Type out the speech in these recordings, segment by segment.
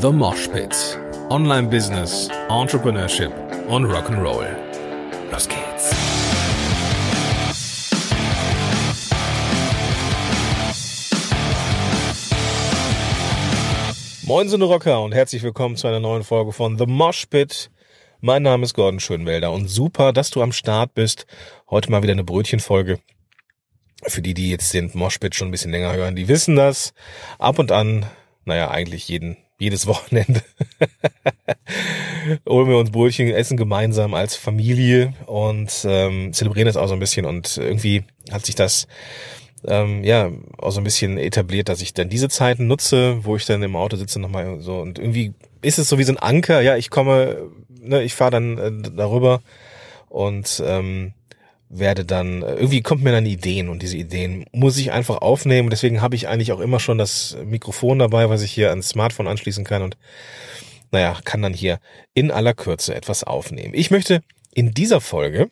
The Mosh Pit. Online Business, Entrepreneurship und Rock'n'Roll. Los geht's. Moin, Sonne Rocker und herzlich willkommen zu einer neuen Folge von The Mosh Pit. Mein Name ist Gordon Schönwelder und super, dass du am Start bist. Heute mal wieder eine Brötchenfolge. Für die, die jetzt den Moshpit schon ein bisschen länger hören, die wissen das. Ab und an, naja, eigentlich jeden, jedes Wochenende holen wir uns Brötchen, essen gemeinsam als Familie und ähm, zelebrieren das auch so ein bisschen. Und irgendwie hat sich das ähm, ja auch so ein bisschen etabliert, dass ich dann diese Zeiten nutze, wo ich dann im Auto sitze nochmal so und irgendwie ist es so wie so ein Anker. Ja, ich komme, ne, ich fahre dann äh, darüber und ähm, werde dann, äh, irgendwie kommt mir dann Ideen und diese Ideen muss ich einfach aufnehmen. Deswegen habe ich eigentlich auch immer schon das Mikrofon dabei, was ich hier ans Smartphone anschließen kann und naja, kann dann hier in aller Kürze etwas aufnehmen. Ich möchte in dieser Folge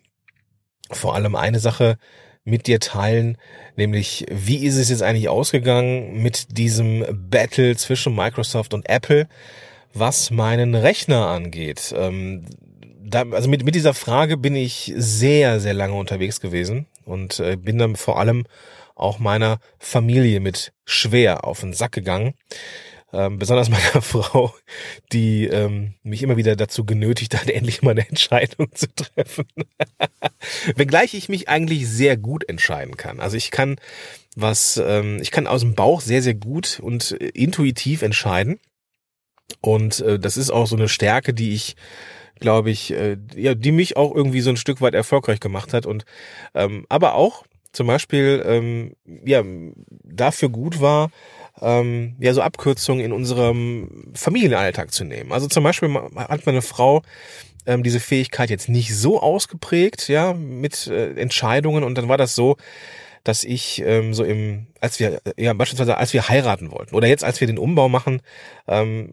vor allem eine Sache mit dir teilen, nämlich wie ist es jetzt eigentlich ausgegangen mit diesem Battle zwischen Microsoft und Apple, was meinen Rechner angeht. Ähm, da, also mit, mit dieser Frage bin ich sehr, sehr lange unterwegs gewesen und äh, bin dann vor allem auch meiner Familie mit schwer auf den Sack gegangen. Ähm, besonders meiner Frau, die ähm, mich immer wieder dazu genötigt hat, endlich mal eine Entscheidung zu treffen. Wenngleich ich mich eigentlich sehr gut entscheiden kann. Also ich kann was, ähm, ich kann aus dem Bauch sehr, sehr gut und äh, intuitiv entscheiden. Und äh, das ist auch so eine Stärke, die ich glaube ich, äh, ja, die mich auch irgendwie so ein Stück weit erfolgreich gemacht hat und ähm, aber auch zum Beispiel ähm, ja dafür gut war, ähm, ja so Abkürzungen in unserem Familienalltag zu nehmen. Also zum Beispiel hat meine Frau ähm, diese Fähigkeit jetzt nicht so ausgeprägt, ja, mit äh, Entscheidungen und dann war das so, dass ich ähm, so im, als wir, ja beispielsweise als wir heiraten wollten oder jetzt als wir den Umbau machen, ähm,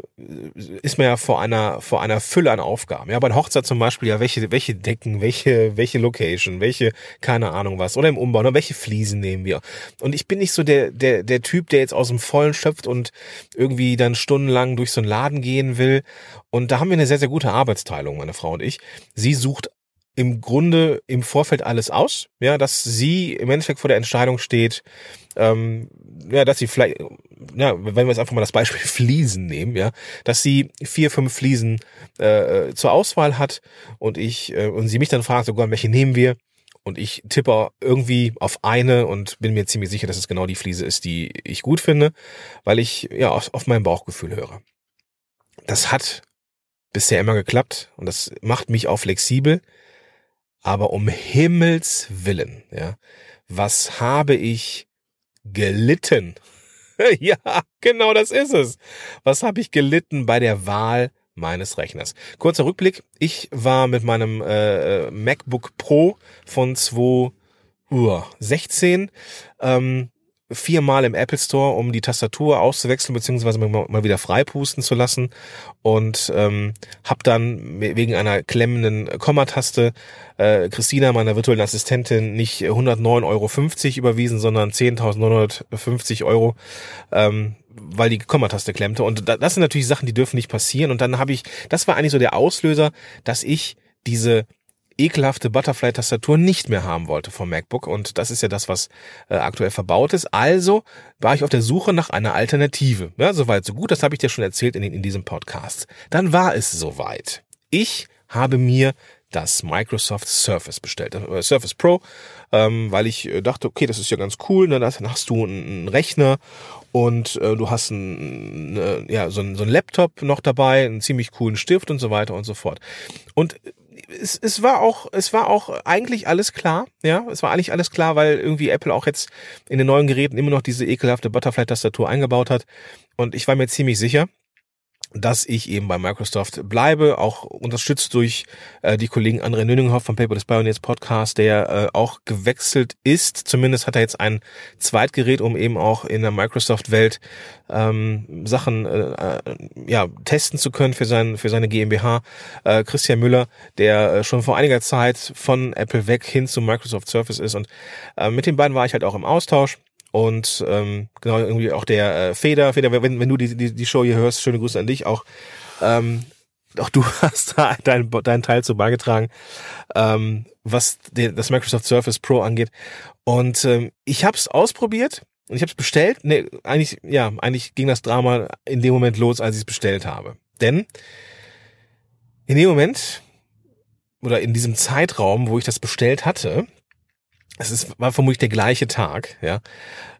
ist man ja vor einer vor einer Fülle an Aufgaben. Ja, bei der Hochzeit zum Beispiel ja welche welche Decken, welche welche Location, welche keine Ahnung was oder im Umbau, ne, welche Fliesen nehmen wir. Und ich bin nicht so der der der Typ, der jetzt aus dem Vollen schöpft und irgendwie dann stundenlang durch so einen Laden gehen will. Und da haben wir eine sehr sehr gute Arbeitsteilung, meine Frau und ich. Sie sucht im Grunde im Vorfeld alles aus, ja, dass sie im Endeffekt vor der Entscheidung steht, ähm, ja, dass sie vielleicht, ja, wenn wir jetzt einfach mal das Beispiel Fliesen nehmen, ja, dass sie vier, fünf Fliesen äh, zur Auswahl hat und ich äh, und sie mich dann fragt, sogar welche nehmen wir und ich tippe irgendwie auf eine und bin mir ziemlich sicher, dass es genau die Fliese ist, die ich gut finde, weil ich ja auf, auf mein Bauchgefühl höre. Das hat bisher immer geklappt und das macht mich auch flexibel. Aber um Himmels willen, ja, was habe ich gelitten? ja, genau das ist es. Was habe ich gelitten bei der Wahl meines Rechners? Kurzer Rückblick. Ich war mit meinem äh, MacBook Pro von 2016 ähm, viermal im Apple Store, um die Tastatur auszuwechseln beziehungsweise mal wieder freipusten zu lassen und ähm, habe dann wegen einer klemmenden Kommataste äh, Christina, meiner virtuellen Assistentin, nicht 109,50 Euro überwiesen, sondern 10.950 Euro, ähm, weil die Kommataste klemmte. Und das sind natürlich Sachen, die dürfen nicht passieren. Und dann habe ich, das war eigentlich so der Auslöser, dass ich diese ekelhafte Butterfly-Tastatur nicht mehr haben wollte vom MacBook. Und das ist ja das, was äh, aktuell verbaut ist. Also war ich auf der Suche nach einer Alternative. Ja, soweit, so gut. Das habe ich dir schon erzählt in, in diesem Podcast. Dann war es soweit. Ich habe mir das Microsoft Surface bestellt, äh, Surface Pro, ähm, weil ich äh, dachte, okay, das ist ja ganz cool, ne? dann hast du einen Rechner und äh, du hast ein, äh, ja, so, ein, so Laptop noch dabei, einen ziemlich coolen Stift und so weiter und so fort. Und es, es war auch, es war auch eigentlich alles klar, ja, es war eigentlich alles klar, weil irgendwie Apple auch jetzt in den neuen Geräten immer noch diese ekelhafte Butterfly-Tastatur eingebaut hat. Und ich war mir ziemlich sicher, dass ich eben bei Microsoft bleibe, auch unterstützt durch äh, die Kollegen André Nüninghoff vom Paper des Pioneers Podcast, der äh, auch gewechselt ist. Zumindest hat er jetzt ein Zweitgerät, um eben auch in der Microsoft-Welt ähm, Sachen äh, äh, ja testen zu können für sein für seine GmbH. Äh, Christian Müller, der äh, schon vor einiger Zeit von Apple weg hin zu Microsoft Surface ist und äh, mit den beiden war ich halt auch im Austausch und ähm, genau irgendwie auch der äh, Feder, Feder, wenn, wenn du die, die, die Show hier hörst, schöne Grüße an dich auch. Ähm, auch du hast da deinen dein Teil zu beigetragen, ähm, was den, das Microsoft Surface Pro angeht. Und ähm, ich habe es ausprobiert und ich habe es bestellt. Nee, eigentlich, ja, eigentlich ging das Drama in dem Moment los, als ich es bestellt habe. Denn in dem Moment oder in diesem Zeitraum, wo ich das bestellt hatte, es ist, war vermutlich der gleiche Tag, ja,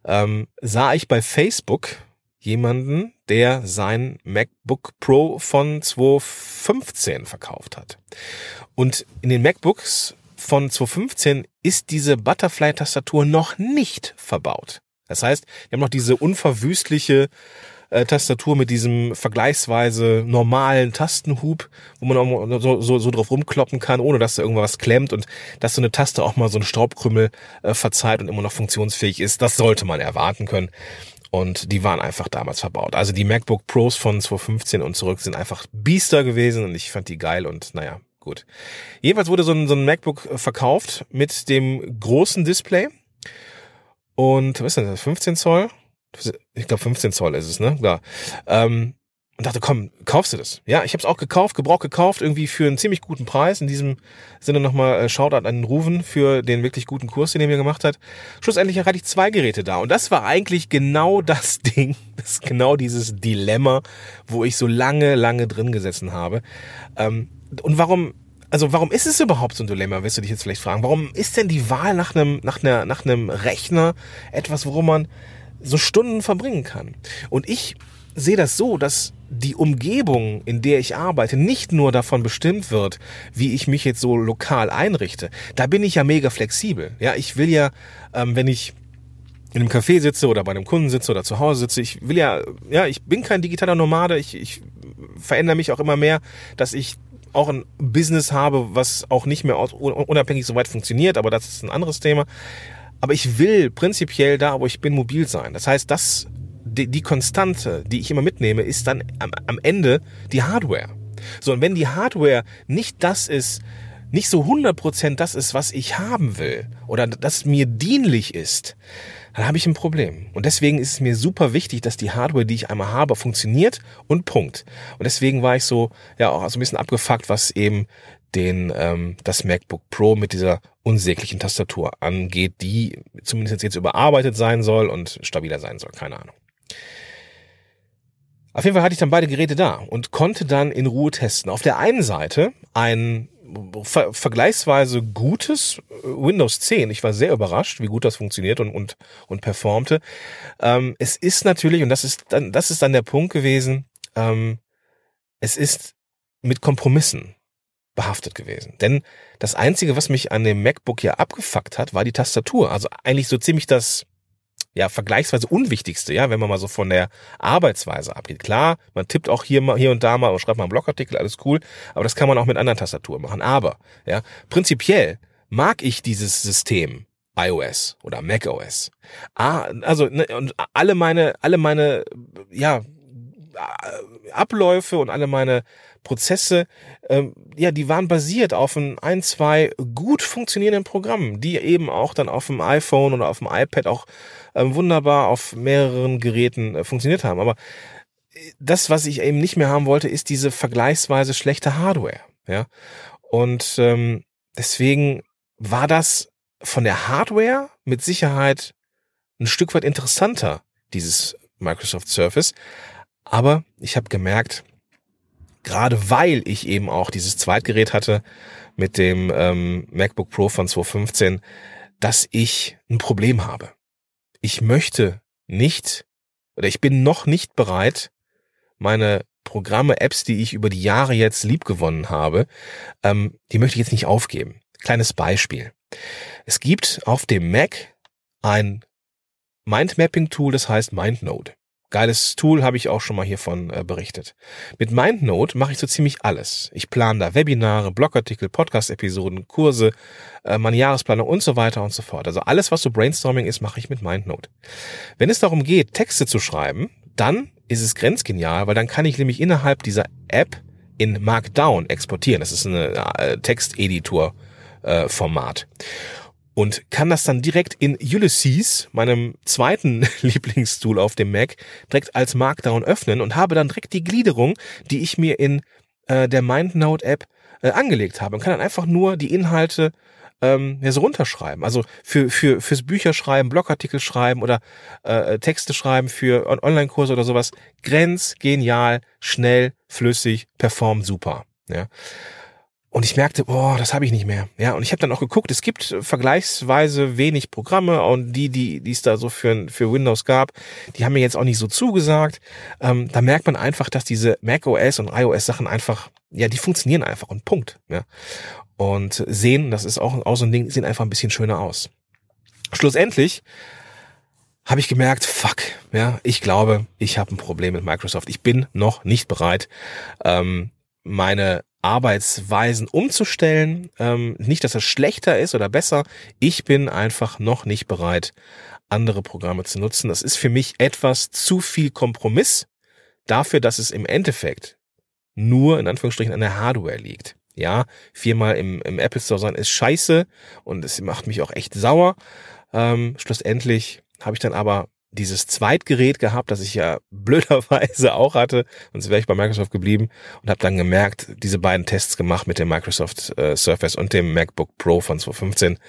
ähm, sah ich bei Facebook jemanden, der sein MacBook Pro von 2015 verkauft hat. Und in den MacBooks von 2015 ist diese Butterfly-Tastatur noch nicht verbaut. Das heißt, wir haben noch diese unverwüstliche äh, Tastatur mit diesem vergleichsweise normalen Tastenhub, wo man auch so, so, so drauf rumkloppen kann, ohne dass da irgendwas klemmt und dass so eine Taste auch mal so einen Staubkrümmel äh, verzeiht und immer noch funktionsfähig ist. Das sollte man erwarten können. Und die waren einfach damals verbaut. Also die MacBook Pros von 2015 und zurück sind einfach Biester gewesen und ich fand die geil und naja, gut. Jedenfalls wurde so ein, so ein MacBook äh, verkauft mit dem großen Display. Und was ist denn das? 15 Zoll? Ich glaube 15 Zoll ist es, ne? Ja. Ähm, und dachte, komm, kaufst du das? Ja, ich habe es auch gekauft, gebraucht gekauft, irgendwie für einen ziemlich guten Preis. In diesem Sinne nochmal äh, Shoutout an den Ruven für den wirklich guten Kurs, den er mir gemacht hat. Schlussendlich hatte ich zwei Geräte da. Und das war eigentlich genau das Ding, das ist genau dieses Dilemma, wo ich so lange, lange drin gesessen habe. Ähm, und warum also warum ist es überhaupt so ein Dilemma, wirst du dich jetzt vielleicht fragen. Warum ist denn die Wahl nach einem, nach einer, nach einem Rechner etwas, worum man so Stunden verbringen kann. Und ich sehe das so, dass die Umgebung, in der ich arbeite, nicht nur davon bestimmt wird, wie ich mich jetzt so lokal einrichte. Da bin ich ja mega flexibel. Ja, ich will ja, ähm, wenn ich in einem Café sitze oder bei einem Kunden sitze oder zu Hause sitze, ich will ja, ja, ich bin kein digitaler Nomade, ich, ich verändere mich auch immer mehr, dass ich auch ein Business habe, was auch nicht mehr unabhängig so weit funktioniert, aber das ist ein anderes Thema. Aber ich will prinzipiell da, wo ich bin, mobil sein. Das heißt, das, die, die Konstante, die ich immer mitnehme, ist dann am, am Ende die Hardware. So, und wenn die Hardware nicht das ist, nicht so 100% das ist, was ich haben will oder das mir dienlich ist, dann habe ich ein Problem. Und deswegen ist es mir super wichtig, dass die Hardware, die ich einmal habe, funktioniert und Punkt. Und deswegen war ich so, ja, auch so ein bisschen abgefuckt, was eben den ähm, das MacBook Pro mit dieser unsäglichen Tastatur angeht, die zumindest jetzt überarbeitet sein soll und stabiler sein soll. Keine Ahnung. Auf jeden Fall hatte ich dann beide Geräte da und konnte dann in Ruhe testen. Auf der einen Seite ein ver vergleichsweise gutes äh, Windows 10. Ich war sehr überrascht, wie gut das funktioniert und, und, und performte. Ähm, es ist natürlich, und das ist dann, das ist dann der Punkt gewesen, ähm, es ist mit Kompromissen behaftet gewesen. Denn das Einzige, was mich an dem MacBook ja abgefuckt hat, war die Tastatur. Also eigentlich so ziemlich das ja vergleichsweise unwichtigste, ja, wenn man mal so von der Arbeitsweise abgeht. Klar, man tippt auch hier mal hier und da mal und schreibt mal einen Blogartikel, alles cool, aber das kann man auch mit anderen Tastaturen machen. Aber ja, prinzipiell mag ich dieses System iOS oder macOS. Ah, also ne, und alle meine alle meine ja Abläufe und alle meine Prozesse, ähm, ja, die waren basiert auf ein, ein, zwei gut funktionierenden Programmen, die eben auch dann auf dem iPhone oder auf dem iPad auch ähm, wunderbar auf mehreren Geräten äh, funktioniert haben. Aber äh, das, was ich eben nicht mehr haben wollte, ist diese vergleichsweise schlechte Hardware. Ja, und ähm, deswegen war das von der Hardware mit Sicherheit ein Stück weit interessanter, dieses Microsoft Surface. Aber ich habe gemerkt, gerade weil ich eben auch dieses Zweitgerät hatte mit dem ähm, MacBook Pro von 2015, dass ich ein Problem habe. Ich möchte nicht oder ich bin noch nicht bereit, meine Programme, Apps, die ich über die Jahre jetzt liebgewonnen habe, ähm, die möchte ich jetzt nicht aufgeben. Kleines Beispiel. Es gibt auf dem Mac ein Mindmapping-Tool, das heißt MindNode. Geiles Tool, habe ich auch schon mal hiervon äh, berichtet. Mit MindNote mache ich so ziemlich alles. Ich plane da Webinare, Blogartikel, Podcast-Episoden, Kurse, äh, meine Jahresplanung und so weiter und so fort. Also alles, was so Brainstorming ist, mache ich mit MindNote. Wenn es darum geht, Texte zu schreiben, dann ist es grenzgenial, weil dann kann ich nämlich innerhalb dieser App in Markdown exportieren. Das ist ein äh, Texteditor-Format. Und kann das dann direkt in Ulysses, meinem zweiten Lieblingstool auf dem Mac, direkt als Markdown öffnen und habe dann direkt die Gliederung, die ich mir in äh, der MindNote-App äh, angelegt habe und kann dann einfach nur die Inhalte ähm, ja, so runterschreiben. Also für, für, fürs Bücherschreiben, Blogartikel schreiben oder äh, Texte schreiben für Online-Kurse oder sowas. Grenz, genial, schnell, flüssig, performt super. Ja. Und ich merkte, boah, das habe ich nicht mehr. Ja, und ich habe dann auch geguckt, es gibt vergleichsweise wenig Programme und die, die, die es da so für, für Windows gab, die haben mir jetzt auch nicht so zugesagt. Ähm, da merkt man einfach, dass diese Mac OS und iOS Sachen einfach, ja, die funktionieren einfach und Punkt. Ja. Und sehen, das ist auch, auch so ein Ding, sehen einfach ein bisschen schöner aus. Schlussendlich habe ich gemerkt, fuck, ja, ich glaube, ich habe ein Problem mit Microsoft. Ich bin noch nicht bereit, ähm, meine Arbeitsweisen umzustellen. Ähm, nicht, dass es schlechter ist oder besser. Ich bin einfach noch nicht bereit, andere Programme zu nutzen. Das ist für mich etwas zu viel Kompromiss dafür, dass es im Endeffekt nur in Anführungsstrichen an der Hardware liegt. Ja, viermal im, im Apple Store sein ist scheiße und es macht mich auch echt sauer. Ähm, schlussendlich habe ich dann aber dieses Zweitgerät gehabt, das ich ja blöderweise auch hatte, sonst wäre ich bei Microsoft geblieben und habe dann gemerkt, diese beiden Tests gemacht mit dem Microsoft äh, Surface und dem MacBook Pro von 2015,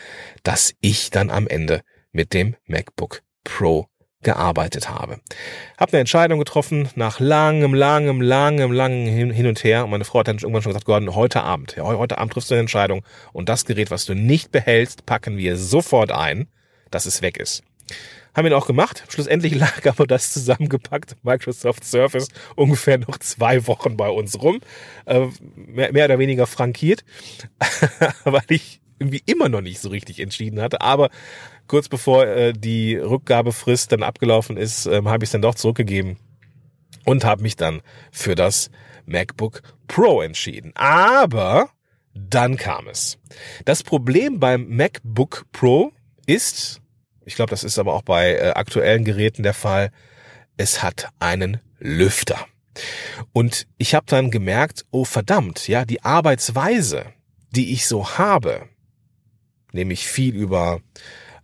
dass ich dann am Ende mit dem MacBook Pro gearbeitet habe. Habe eine Entscheidung getroffen nach langem, langem, langem, langem hin und her. Und meine Frau hat dann irgendwann schon gesagt, Gordon, heute Abend, ja, heute Abend triffst du eine Entscheidung und das Gerät, was du nicht behältst, packen wir sofort ein, dass es weg ist. Haben ihn auch gemacht. Schlussendlich lag aber das zusammengepackt Microsoft Surface ungefähr noch zwei Wochen bei uns rum. Äh, mehr, mehr oder weniger frankiert, weil ich irgendwie immer noch nicht so richtig entschieden hatte. Aber kurz bevor äh, die Rückgabefrist dann abgelaufen ist, äh, habe ich es dann doch zurückgegeben und habe mich dann für das MacBook Pro entschieden. Aber dann kam es. Das Problem beim MacBook Pro ist, ich glaube, das ist aber auch bei äh, aktuellen Geräten der Fall. Es hat einen Lüfter. Und ich habe dann gemerkt, oh verdammt, ja, die Arbeitsweise, die ich so habe, nämlich viel über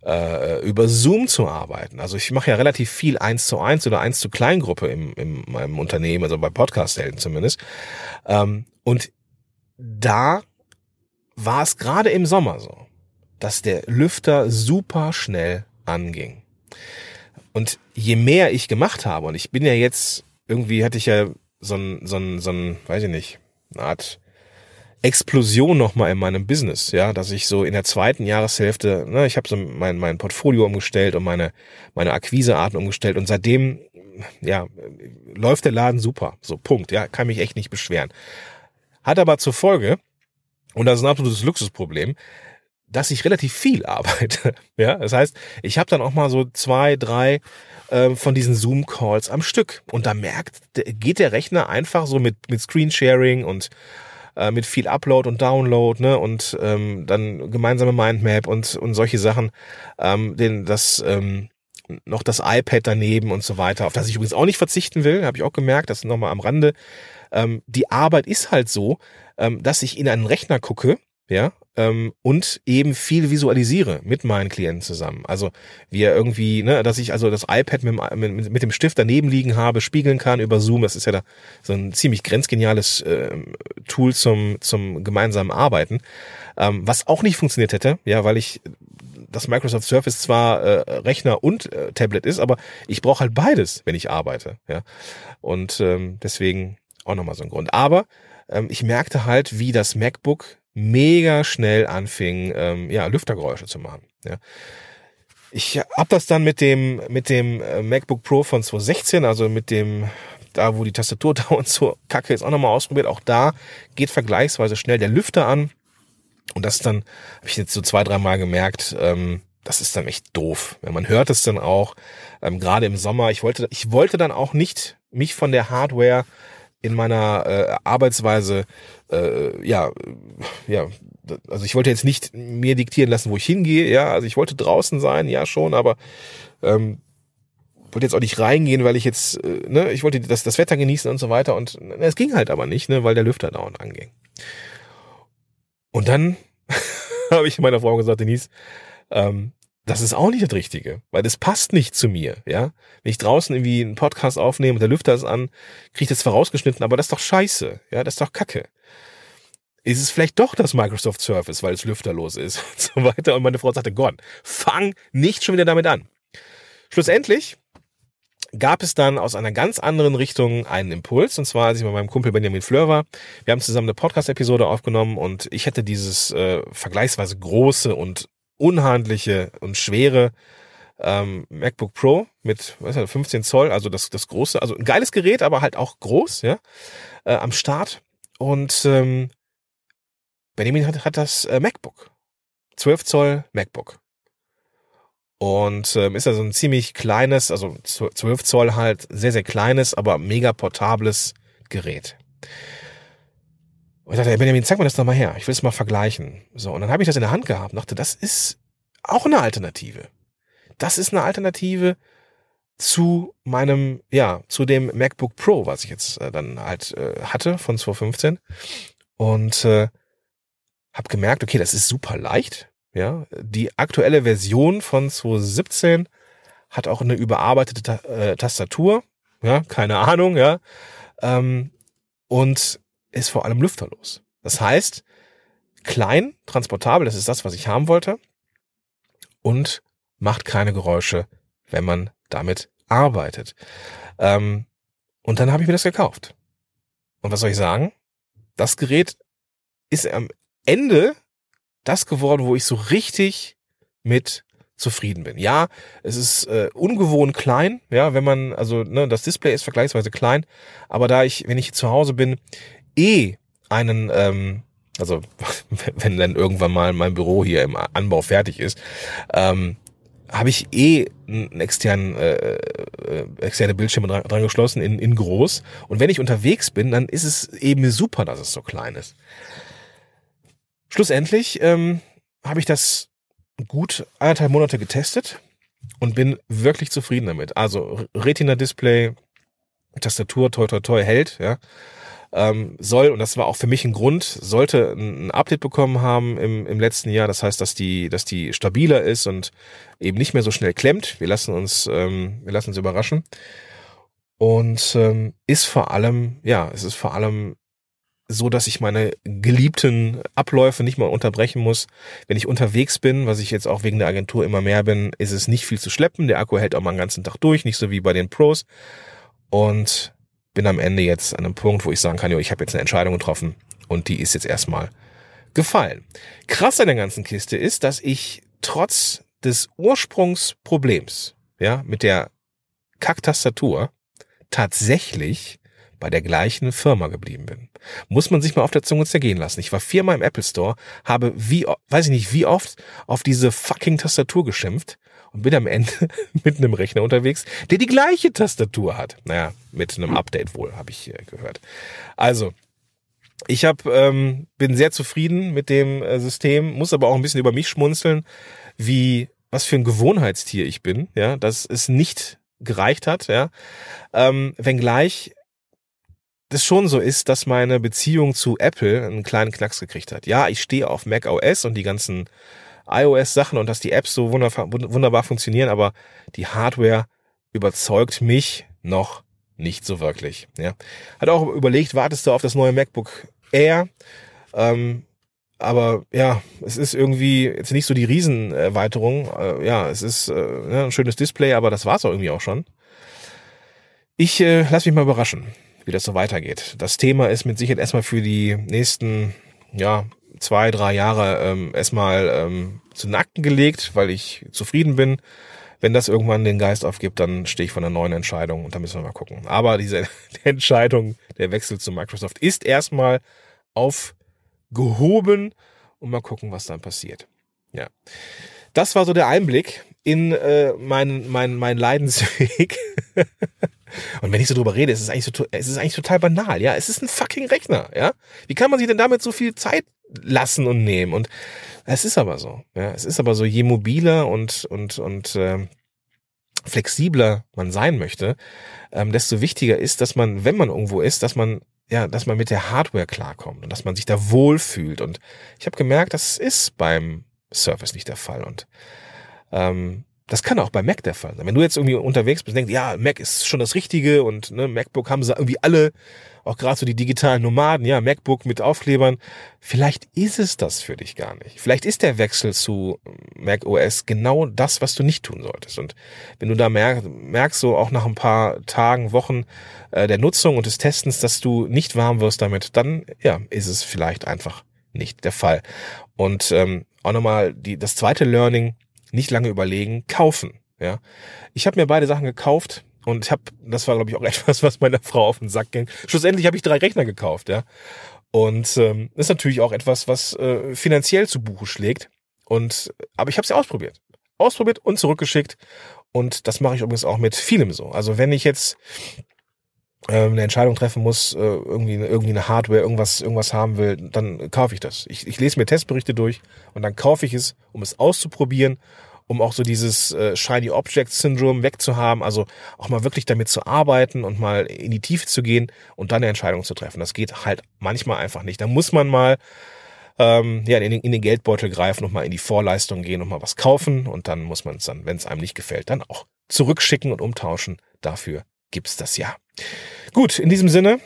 äh, über Zoom zu arbeiten. Also ich mache ja relativ viel eins zu eins oder eins zu Kleingruppe im, in meinem Unternehmen, also bei Podcast-Helden zumindest. Ähm, und da war es gerade im Sommer so, dass der Lüfter super schnell anging. Und je mehr ich gemacht habe, und ich bin ja jetzt, irgendwie hatte ich ja so ein, so ein, so ein, weiß ich nicht, eine Art Explosion nochmal in meinem Business, ja, dass ich so in der zweiten Jahreshälfte, ne, ich habe so mein, mein Portfolio umgestellt und meine, meine Akquisearten umgestellt und seitdem, ja, läuft der Laden super. So, Punkt, ja, kann mich echt nicht beschweren. Hat aber zur Folge, und das ist ein absolutes Luxusproblem, dass ich relativ viel arbeite. Ja, das heißt, ich habe dann auch mal so zwei, drei äh, von diesen Zoom-Calls am Stück. Und da merkt, geht der Rechner einfach so mit, mit Screensharing und äh, mit viel Upload und Download, ne, und ähm, dann gemeinsame Mindmap und, und solche Sachen, ähm, den, das, ähm, noch das iPad daneben und so weiter, auf das ich übrigens auch nicht verzichten will, habe ich auch gemerkt, das nochmal am Rande. Ähm, die Arbeit ist halt so, ähm, dass ich in einen Rechner gucke, ja, ähm, und eben viel visualisiere mit meinen Klienten zusammen. Also wir irgendwie, ne, dass ich also das iPad mit, mit, mit dem Stift daneben liegen habe, spiegeln kann über Zoom. Das ist ja da so ein ziemlich grenzgeniales äh, Tool zum zum gemeinsamen Arbeiten, ähm, was auch nicht funktioniert hätte, ja, weil ich das Microsoft Surface zwar äh, Rechner und äh, Tablet ist, aber ich brauche halt beides, wenn ich arbeite, ja. Und ähm, deswegen auch nochmal so ein Grund. Aber ähm, ich merkte halt, wie das MacBook mega schnell anfing, ähm, ja, Lüftergeräusche zu machen. Ja. Ich hab das dann mit dem mit dem äh, MacBook Pro von 2016, also mit dem da, wo die Tastatur da und so kacke ist, auch nochmal ausprobiert. Auch da geht vergleichsweise schnell der Lüfter an. Und das dann habe ich jetzt so zwei, dreimal gemerkt, ähm, das ist dann echt doof. Ja, man hört es dann auch, ähm, gerade im Sommer. Ich wollte, ich wollte dann auch nicht mich von der Hardware in meiner äh, Arbeitsweise, äh, ja, ja, also ich wollte jetzt nicht mir diktieren lassen, wo ich hingehe, ja, also ich wollte draußen sein, ja schon, aber ähm, wollte jetzt auch nicht reingehen, weil ich jetzt, äh, ne, ich wollte das, das Wetter genießen und so weiter und es ging halt aber nicht, ne, weil der Lüfter dauernd anging. Und dann habe ich meiner Frau gesagt, Denise, Ähm, das ist auch nicht das Richtige, weil das passt nicht zu mir, ja. Wenn ich draußen irgendwie einen Podcast aufnehme und der Lüfter ist an, kriege ich das zwar rausgeschnitten, aber das ist doch scheiße, ja, das ist doch Kacke. Ist es vielleicht doch das Microsoft Surface, weil es lüfterlos ist und so weiter. Und meine Frau sagte, Gott, fang nicht schon wieder damit an. Schlussendlich gab es dann aus einer ganz anderen Richtung einen Impuls. Und zwar, als ich mit meinem Kumpel Benjamin Fleur war. Wir haben zusammen eine Podcast-Episode aufgenommen und ich hätte dieses äh, vergleichsweise große und unhandliche und schwere ähm, MacBook Pro mit was ist 15 Zoll, also das, das große, also ein geiles Gerät, aber halt auch groß, ja, äh, am Start. Und ähm, Benjamin hat, hat das äh, MacBook. 12 Zoll MacBook. Und ähm, ist also ein ziemlich kleines, also 12 Zoll halt, sehr, sehr kleines, aber mega portables Gerät. Und ich dachte, Benjamin, zeig mir das doch mal her. Ich will es mal vergleichen. So, und dann habe ich das in der Hand gehabt und dachte, das ist auch eine Alternative. Das ist eine Alternative zu meinem, ja, zu dem MacBook Pro, was ich jetzt äh, dann halt äh, hatte von 2015. Und äh, habe gemerkt, okay, das ist super leicht. Ja, die aktuelle Version von 2017 hat auch eine überarbeitete Ta äh, Tastatur. Ja, keine Ahnung, ja. Ähm, und ist vor allem lüfterlos. Das heißt, klein, transportabel, das ist das, was ich haben wollte. Und macht keine Geräusche, wenn man damit arbeitet. Ähm, und dann habe ich mir das gekauft. Und was soll ich sagen? Das Gerät ist am Ende das geworden, wo ich so richtig mit zufrieden bin. Ja, es ist äh, ungewohnt klein, ja, wenn man, also ne, das Display ist vergleichsweise klein, aber da ich, wenn ich zu Hause bin, eh einen, ähm, also wenn dann irgendwann mal mein Büro hier im Anbau fertig ist, ähm, habe ich eh einen externen, äh, äh, externe Bildschirme dran, dran geschlossen in, in groß. Und wenn ich unterwegs bin, dann ist es eben super, dass es so klein ist. Schlussendlich ähm, habe ich das gut anderthalb Monate getestet und bin wirklich zufrieden damit. Also Retina-Display, Tastatur, toi toi toi hält, ja. Ähm, soll, und das war auch für mich ein Grund, sollte ein Update bekommen haben im, im letzten Jahr. Das heißt, dass die, dass die stabiler ist und eben nicht mehr so schnell klemmt. Wir lassen uns, ähm, wir lassen uns überraschen. Und ähm, ist vor allem, ja, es ist vor allem so, dass ich meine geliebten Abläufe nicht mal unterbrechen muss. Wenn ich unterwegs bin, was ich jetzt auch wegen der Agentur immer mehr bin, ist es nicht viel zu schleppen. Der Akku hält auch mal einen ganzen Tag durch, nicht so wie bei den Pros. Und bin am Ende jetzt an einem Punkt, wo ich sagen kann, jo, ich habe jetzt eine Entscheidung getroffen und die ist jetzt erstmal gefallen. Krass an der ganzen Kiste ist, dass ich trotz des Ursprungsproblems, ja, mit der Kacktastatur tatsächlich bei der gleichen Firma geblieben bin. Muss man sich mal auf der Zunge zergehen lassen. Ich war viermal im Apple Store, habe wie, weiß ich nicht, wie oft auf diese fucking Tastatur geschimpft und bin am Ende mit einem Rechner unterwegs, der die gleiche Tastatur hat. Naja, mit einem Update wohl, habe ich äh, gehört. Also, ich hab, ähm, bin sehr zufrieden mit dem äh, System, muss aber auch ein bisschen über mich schmunzeln, wie was für ein Gewohnheitstier ich bin, ja, dass es nicht gereicht hat, ja. Ähm, wenngleich das schon so ist, dass meine Beziehung zu Apple einen kleinen Knacks gekriegt hat. Ja, ich stehe auf Mac OS und die ganzen iOS-Sachen und dass die Apps so wunderbar, funktionieren, aber die Hardware überzeugt mich noch nicht so wirklich. Ja. Hat auch überlegt, wartest du auf das neue MacBook Air? Ähm, aber ja, es ist irgendwie jetzt nicht so die Riesenerweiterung. Äh, ja, es ist äh, ein schönes Display, aber das war's auch irgendwie auch schon. Ich äh, lass mich mal überraschen wie das so weitergeht. Das Thema ist mit Sicherheit erstmal für die nächsten, ja, zwei, drei Jahre ähm, erstmal ähm, zu Nacken gelegt, weil ich zufrieden bin. Wenn das irgendwann den Geist aufgibt, dann stehe ich vor einer neuen Entscheidung und da müssen wir mal gucken. Aber diese Entscheidung, der Wechsel zu Microsoft ist erstmal aufgehoben und mal gucken, was dann passiert. Ja. Das war so der Einblick in äh, meinen mein, mein Leidensweg. Und wenn ich so drüber rede, ist es eigentlich so, es ist eigentlich total banal, ja. Es ist ein fucking Rechner, ja. Wie kann man sich denn damit so viel Zeit lassen und nehmen? Und es ist aber so, ja. Es ist aber so, je mobiler und, und, und, äh, flexibler man sein möchte, ähm, desto wichtiger ist, dass man, wenn man irgendwo ist, dass man ja, dass man mit der Hardware klarkommt und dass man sich da wohlfühlt. Und ich habe gemerkt, das ist beim Surface nicht der Fall. Und ähm, das kann auch bei Mac der Fall sein. Wenn du jetzt irgendwie unterwegs bist und denkst, ja, Mac ist schon das Richtige und ne, MacBook haben sie irgendwie alle, auch gerade so die digitalen Nomaden, ja, MacBook mit Aufklebern. Vielleicht ist es das für dich gar nicht. Vielleicht ist der Wechsel zu Mac OS genau das, was du nicht tun solltest. Und wenn du da merkst, so auch nach ein paar Tagen, Wochen äh, der Nutzung und des Testens, dass du nicht warm wirst damit, dann ja, ist es vielleicht einfach nicht der Fall. Und ähm, auch nochmal die, das zweite Learning, nicht lange überlegen, kaufen. Ja, ich habe mir beide Sachen gekauft und ich habe, das war glaube ich auch etwas, was meiner Frau auf den Sack ging. Schlussendlich habe ich drei Rechner gekauft, ja. Und ähm, ist natürlich auch etwas, was äh, finanziell zu Buche schlägt. Und aber ich habe es ja ausprobiert, ausprobiert und zurückgeschickt. Und das mache ich übrigens auch mit vielem so. Also wenn ich jetzt eine Entscheidung treffen muss, äh, irgendwie, irgendwie eine Hardware, irgendwas, irgendwas haben will, dann kaufe ich das. Ich, ich lese mir Testberichte durch und dann kaufe ich es, um es auszuprobieren, um auch so dieses äh, Shiny Object Syndrome wegzuhaben, also auch mal wirklich damit zu arbeiten und mal in die Tiefe zu gehen und dann eine Entscheidung zu treffen. Das geht halt manchmal einfach nicht. Da muss man mal ähm, ja, in, in den Geldbeutel greifen und mal in die Vorleistung gehen und mal was kaufen und dann muss man es dann, wenn es einem nicht gefällt, dann auch zurückschicken und umtauschen. Dafür gibt's das ja. Gut, in diesem Sinne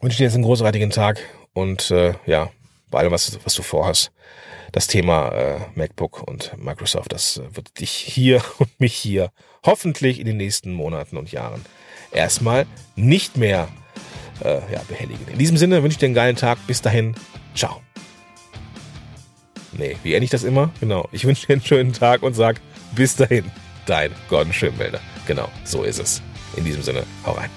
wünsche ich dir jetzt einen großartigen Tag und äh, ja, bei allem, was, was du vorhast. Das Thema äh, MacBook und Microsoft, das wird dich hier und mich hier hoffentlich in den nächsten Monaten und Jahren erstmal nicht mehr äh, ja, behelligen. In diesem Sinne wünsche ich dir einen geilen Tag. Bis dahin, ciao. Nee, wie ähnlich ich das immer? Genau. Ich wünsche dir einen schönen Tag und sag bis dahin, dein Gordon Schönwälder. Genau, so ist es. In diesem Sinne, hau rein.